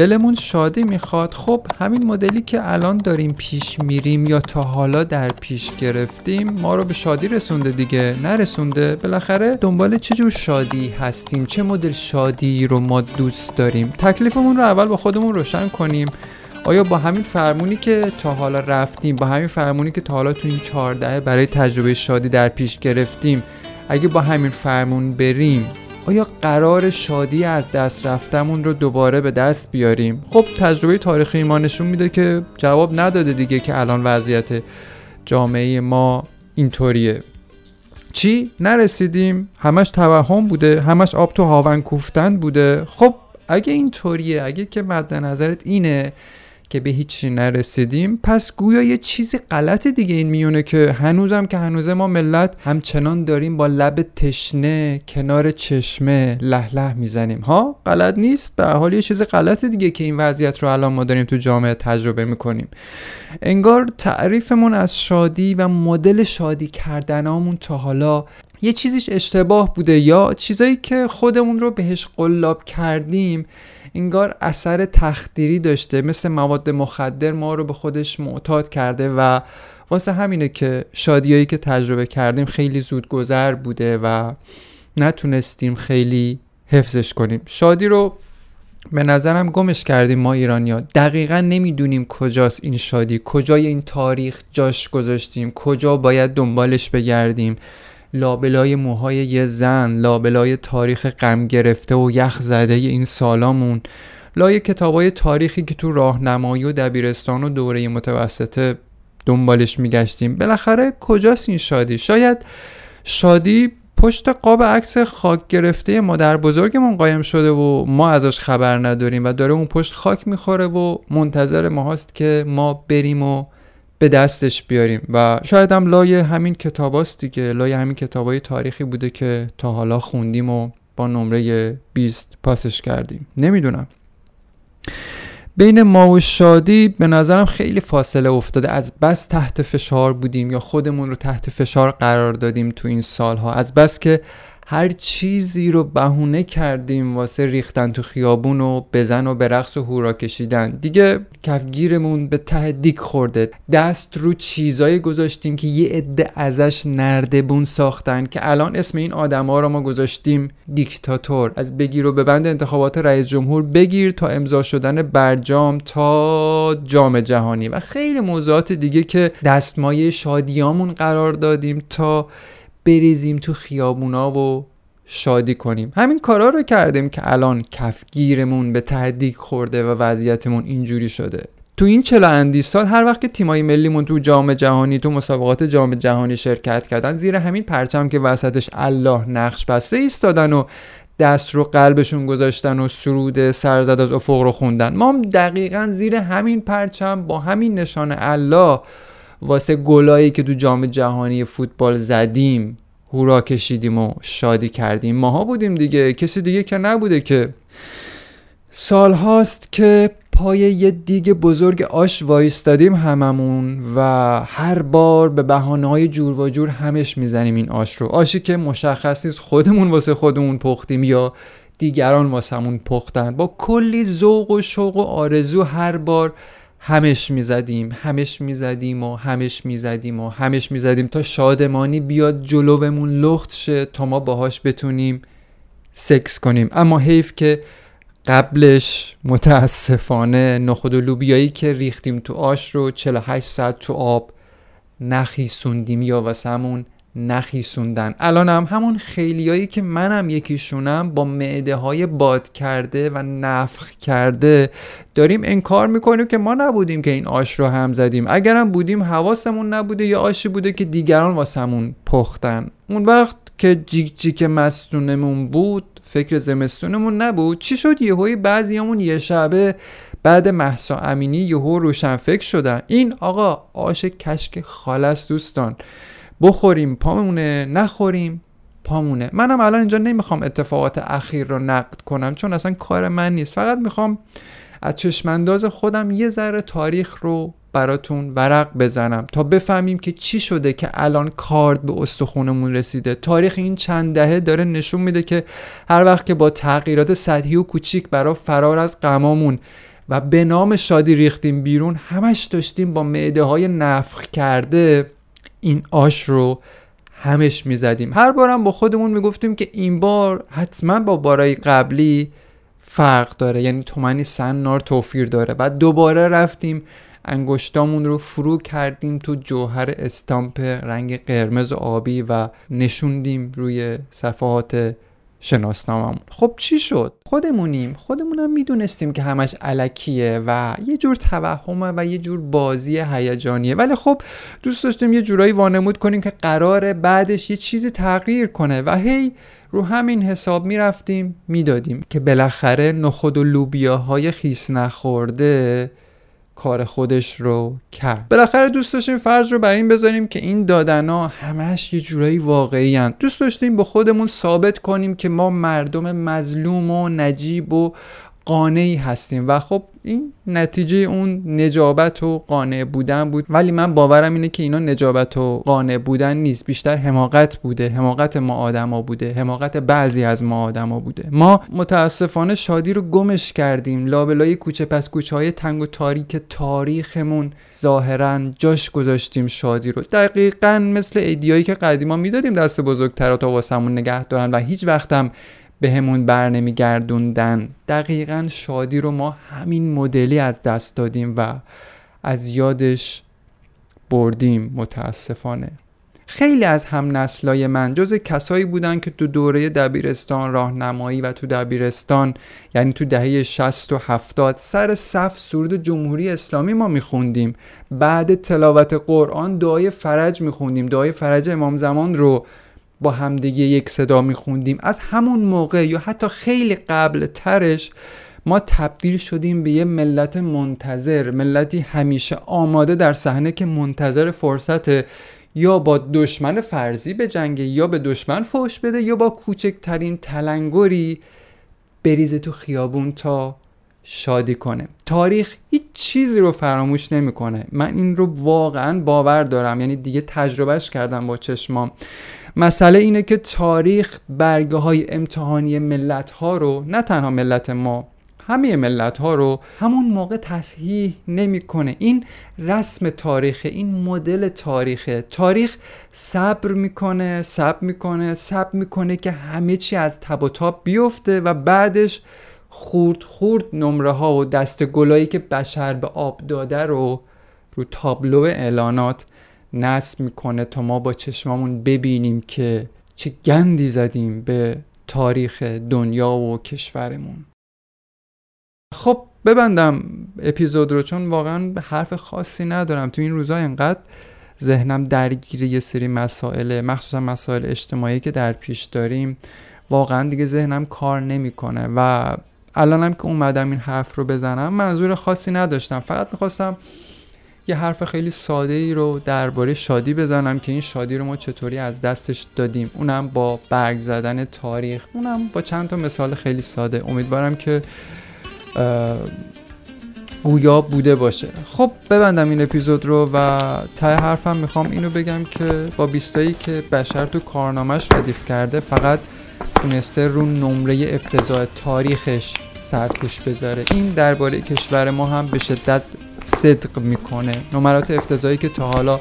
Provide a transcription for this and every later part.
دلمون شادی می‌خواد. خب همین مدلی که الان داریم پیش میریم یا تا حالا در پیش گرفتیم ما رو به شادی رسونده دیگه. نرسونده. بالاخره دنبال چه جور شادی هستیم؟ چه مدل شادی رو ما دوست داریم؟ تکلیفمون رو اول با خودمون روشن کنیم. آیا با همین فرمونی که تا حالا رفتیم با همین فرمونی که تا حالا تو این 14 برای تجربه شادی در پیش گرفتیم اگه با همین فرمون بریم آیا قرار شادی از دست رفتمون رو دوباره به دست بیاریم؟ خب تجربه تاریخی ما نشون میده که جواب نداده دیگه که الان وضعیت جامعه ما اینطوریه. چی؟ نرسیدیم. همش توهم بوده همش آب تو هاون کوفتن بوده. خب اگه اینطوریه اگه که مد نظرت اینه که به هیچی نرسیدیم. پس گویا یه چیزی غلط دیگه این میونه که هنوزم که هنوزه ما ملت همچنان داریم با لب تشنه کنار چشمه له له می‌زنیم. ها؟ غلط نیست. به حال یه چیز غلط دیگه که این وضعیت رو الان ما داریم تو جامعه تجربه می‌کنیم. انگار تعریفمون از شادی و مدل شادی کردنامون تا حالا یه چیزیش اشتباه بوده یا چیزایی که خودمون رو بهش قلاب کردیم انگار اثر تخدیری داشته. مثل مواد مخدر ما رو به خودش معتاد کرده و واسه همینه که شادیایی که تجربه کردیم خیلی زود گذر بوده و نتونستیم خیلی حفظش کنیم. شادی رو به نظرم گمش کردیم ما ایرانیا. دقیقا نمی‌دونیم کجاست این شادی. کجای این تاریخ جاش گذاشتیم. کجا باید دنبالش بگردیم. لابلای موهای یه زن لابلای تاریخ غم گرفته و یخ زده این سالامون. لای کتابای تاریخی که تو راهنمایی و دبیرستان و دوره متوسطه دنبالش میگشتیم. بالاخره کجاست این شادی؟ شاید شادی پشت قاب عکس خاک گرفته مادر بزرگمون قایم شده و ما ازش خبر نداریم و داره اون پشت خاک می‌خوره و منتظر ما هست که ما بریم و به دستش بیاریم. و شاید هم لای همین کتاباست دیگه. لای همین کتابای تاریخی بوده که تا حالا خوندیم و با نمره 20 پاسش کردیم. نمی‌دونم. بین ما و شادی به نظرم خیلی فاصله افتاده. از بس تحت فشار بودیم یا خودمون رو تحت فشار قرار دادیم تو این سالها. از بس که هر چیزی رو بهونه کردیم واسه ریختن تو خیابون و بزن و به رقص و هورا کشیدن. دیگه کفگیرمون به ته دیک خورده. دست رو چیزایی گذاشتیم که یه عده ازش نردبون ساختن که الان اسم این آدما رو ما گذاشتیم دیکتاتور. از بگیر و ببند انتخابات رئیس جمهور بگیر تا امضا شدن برجام تا جام جهانی. و خیلی موضوعات دیگه که دستمایه شادیامون قرار دادیم تا بریزیم تو خیابونا و شادی کنیم. همین کارا رو کردیم که الان کفگیرمون به تهدیک خورده و وضعیتمون اینجوری شده. تو این چلا اندی سال هر وقت که تیمای ملیمون تو جام جهانی تو مسابقات جام جهانی شرکت کردن زیر همین پرچم که وسطش الله نقش بسته ایستادن و دست رو قلبشون گذاشتن و سرود سرزد از افق رو خوندن. ما هم دقیقا زیر همین پرچم با همین نشان الله واسه گلایی که تو جام جهانی فوتبال زدیم هورا کشیدیم و شادی کردیم. ماها بودیم دیگه کسی دیگه که نبوده که. سال هاست که پای یه دیگ بزرگ آش وایستادیم هممون و هر بار به بحانه های جور و جور همش می‌زنیم این آش رو. آشی که مشخص نیست خودمون واسه خودمون پختیم یا دیگران واسمون پختن. با کلی ذوق و شوق و آرزو هر بار همش می‌زدیم همش می‌زدیم و همش می‌زدیم و همش می‌زدیم تا شادمانی بیاد جلومون لخت شه تا ما باهاش بتونیم سکس کنیم. اما حیف که قبلش متاسفانه نخود و لوبیایی که ریختیم تو آش رو 48 ساعت تو آب نخیسوندیم یا واسمون نخیسوندن. الان هم همون خیلیایی که منم یکیشونم با معده های باد کرده و نفخ کرده داریم انکار می‌کنیم که ما نبودیم که این آش رو هم زدیم. اگرم بودیم حواسمون نبوده یا آشی بوده که دیگران واسمون پختن. اون وقت که جیک جیک مستونمون بود فکر زمستونمون نبود. چی شد؟ یهوی بعضیامون یه شبه بعد محسا امینی یهو روشن فکر شدن. این آقا آش کشک خالص دوستان. بخوریم پامونه نخوریم پامونه. منم الان اینجا نمی‌خوام اتفاقات اخیر رو نقد کنم چون اصلا کار من نیست. فقط می‌خوام از چشمانداز خودم یه ذره تاریخ رو براتون ورق بزنم تا بفهمیم که چی شده که الان کارد به استخونمون رسیده. تاریخ این چند دهه داره نشون میده که هر وقت که با تغییرات سطحی و کوچیک برای فرار از غمامون و به نام شادی ریختیم بیرون همش داشتیم با معده های نفخ کرده این آش رو همش می‌زدیم. هر بارم با خودمون می‌گفتیم که این بار حتما با بارای قبلی فرق داره. یعنی تومنی سنار توفیر داره. و دوباره رفتیم انگشتامون رو فرو کردیم تو جوهر استامپ رنگ قرمز و آبی و نشوندیم روی صفحات شناسناممون خب چی شد؟ خودمونیم. خودمونم می‌دونستیم که همش علکیه و یه جور توهمه و یه جور بازی هیجانیه. ولی خب دوست داشتیم یه جورایی وانمود کنیم که قراره بعدش یه چیزی تغییر کنه و هی رو همین حساب می‌رفتیم می‌دادیم که بالاخره نخود و لوبیاهای خیس نخورده کار خودش رو کرد بالاخره دوست داشتیم فرض رو بر این بذاریم که این دادنا همش یه جورایی واقعی هن. دوست داشتیم به خودمون ثابت کنیم که ما مردم مظلوم و نجیب و قانعی هستیم. و خب این نتیجه اون نجابت و قانع بودن بود. ولی من باورم اینه که اینا نجابت و قانع بودن نیست. بیشتر حماقت بوده. حماقت ما آدما بوده. حماقت بعضی از ما آدما بوده. ما متاسفانه شادی رو گمش کردیم. لابلای کوچه پس کوچه های تنگ و تاریک تاریخمون ظاهرا جاش گذاشتیم شادی رو. دقیقا مثل ایدیایی که قدیما می‌دادیم دست بزرگتر تا واسمون نگه دارن. و هیچ وقتم به همون بر نمیگردوندن. دقیقا شادی رو ما همین مدلی از دست دادیم و از یادش بردیم متاسفانه. خیلی از هم نسلای من جز کسایی بودن که تو دوره دبیرستان راهنمایی و تو دبیرستان یعنی تو دهه 60 و 70 سر صف سرود جمهوری اسلامی ما میخوندیم. بعد تلاوت قرآن دعای فرج میخوندیم. دعای فرج امام زمان رو با همدیگه یک صدا میخوندیم. از همون موقع یا حتی خیلی قبل ترش ما تبدیل شدیم به یه ملت منتظر ملتی همیشه آماده در صحنه که منتظر فرصت یا با دشمن فرضی به جنگ یا به دشمن فوش بده یا با کوچکترین تلنگری بریزه تو خیابون تا شادی کنه. تاریخ هیچ چیزی رو فراموش نمی‌کنه. من این رو واقعا باور دارم. یعنی دیگه تجربهش کردم با چشمام. مسئله اینه که تاریخ برگه های امتحانی ملت ها رو نه تنها ملت ما همه ملت ها رو همون موقع تصحیح نمی‌کنه. این رسم تاریخ این مدل تاریخ تاریخ صبر می‌کنه صبر می‌کنه صبر می‌کنه که همه چی از تب و تاب بیفته و بعدش خورد خورد نمره ها و دست گلایی که بشر به آب داده رو رو تابلو اعلانات نصب می‌کنه تا ما با چشمامون ببینیم که چه گندی زدیم به تاریخ دنیا و کشورمون. خب ببندم اپیزود رو چون واقعا حرف خاصی ندارم. تو این روزا انقدر ذهنم درگیر یه سری مسائل مخصوصا مسائل اجتماعی که در پیش داریم واقعا دیگه ذهنم کار نمی‌کنه. و الانم که اومدم این حرف رو بزنم منظور خاصی نداشتم. فقط می‌خواستم یه حرف خیلی ساده ای رو درباره شادی بزنم که این شادی رو ما چطوری از دستش دادیم. اونم با برگ زدن تاریخ اونم با چند تا مثال خیلی ساده. امیدوارم که گویا بوده باشه. خب ببندم این اپیزود رو و ته حرفم می‌خوام اینو بگم که با بیستایی که بشر تو کارنامهش ردیف کرده فقط تونسته رو نمره افتضاح تاریخش سرپوش بذاره. این درباره کشور ما هم به شدت صدق می‌کنه. نمرات افتضایی که تا حالا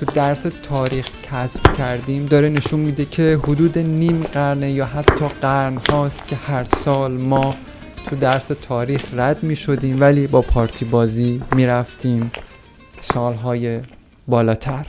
تو درس تاریخ کسب کردیم داره نشون میده که حدود نیم قرنه یا حتی قرن هاست که هر سال ما تو درس تاریخ رد می شدیم ولی با پارتی بازی می رفتیم سالهای بالاتر.